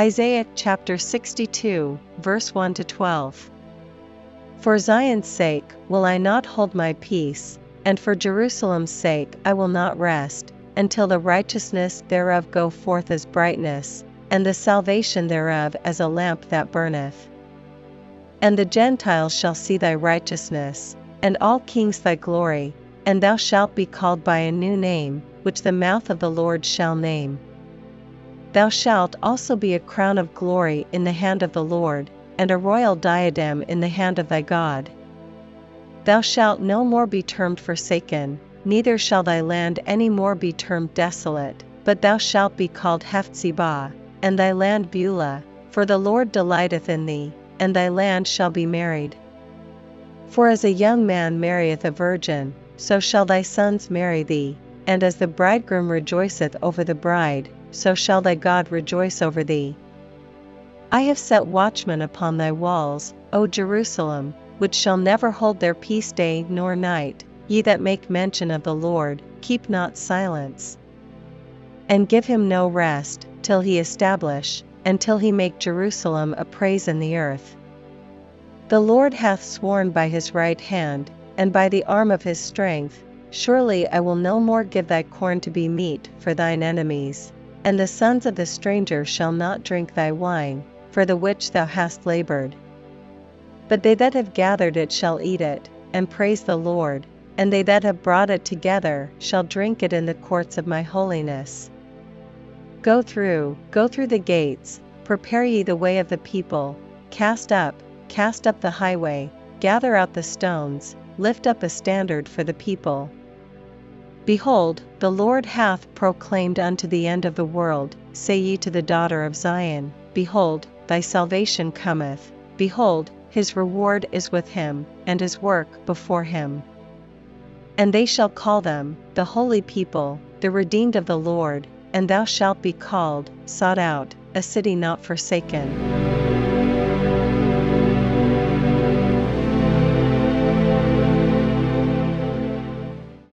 Isaiah chapter 62, verse 1 to 12. For Zion's sake will I not hold my peace, and for Jerusalem's sake I will not rest, until the righteousness thereof go forth as brightness, and the salvation thereof as a lamp that burneth. And the Gentiles shall see thy righteousness, and all kings thy glory, and thou shalt be called by a new name, which the mouth of the Lord shall name. Thou shalt also be a crown of glory in the hand of the Lord, and a royal diadem in the hand of thy God. Thou shalt no more be termed forsaken, neither shall thy land any more be termed desolate, but thou shalt be called Hephzibah, and thy land Beulah, for the Lord delighteth in thee, and thy land shall be married. For as a young man marrieth a virgin, so shall thy sons marry thee, and as the bridegroom rejoiceth over the bride, so shall thy God rejoice over thee. I have set watchmen upon thy walls, O Jerusalem, which shall never hold their peace day nor night, ye that make mention of the Lord, keep not silence. And give him no rest, till he establish, and till he make Jerusalem a praise in the earth. The Lord hath sworn by his right hand, and by the arm of his strength, Surely I will no more give thy corn to be meat for thine enemies, and the sons of the stranger shall not drink thy wine, for the which thou hast labored. But they that have gathered it shall eat it, and praise the Lord, and they that have brought it together shall drink it in the courts of my holiness. Go through, go through the gates, prepare ye the way of the people, cast up, cast up the highway, gather out the stones, lift up a standard for the people. Behold, the Lord hath proclaimed unto the end of the world, say ye to the daughter of Zion, Behold, thy salvation cometh, behold, his reward is with him, and his work before him. And they shall call them, the holy people, the redeemed of the Lord, and thou shalt be called, sought out, a city not forsaken.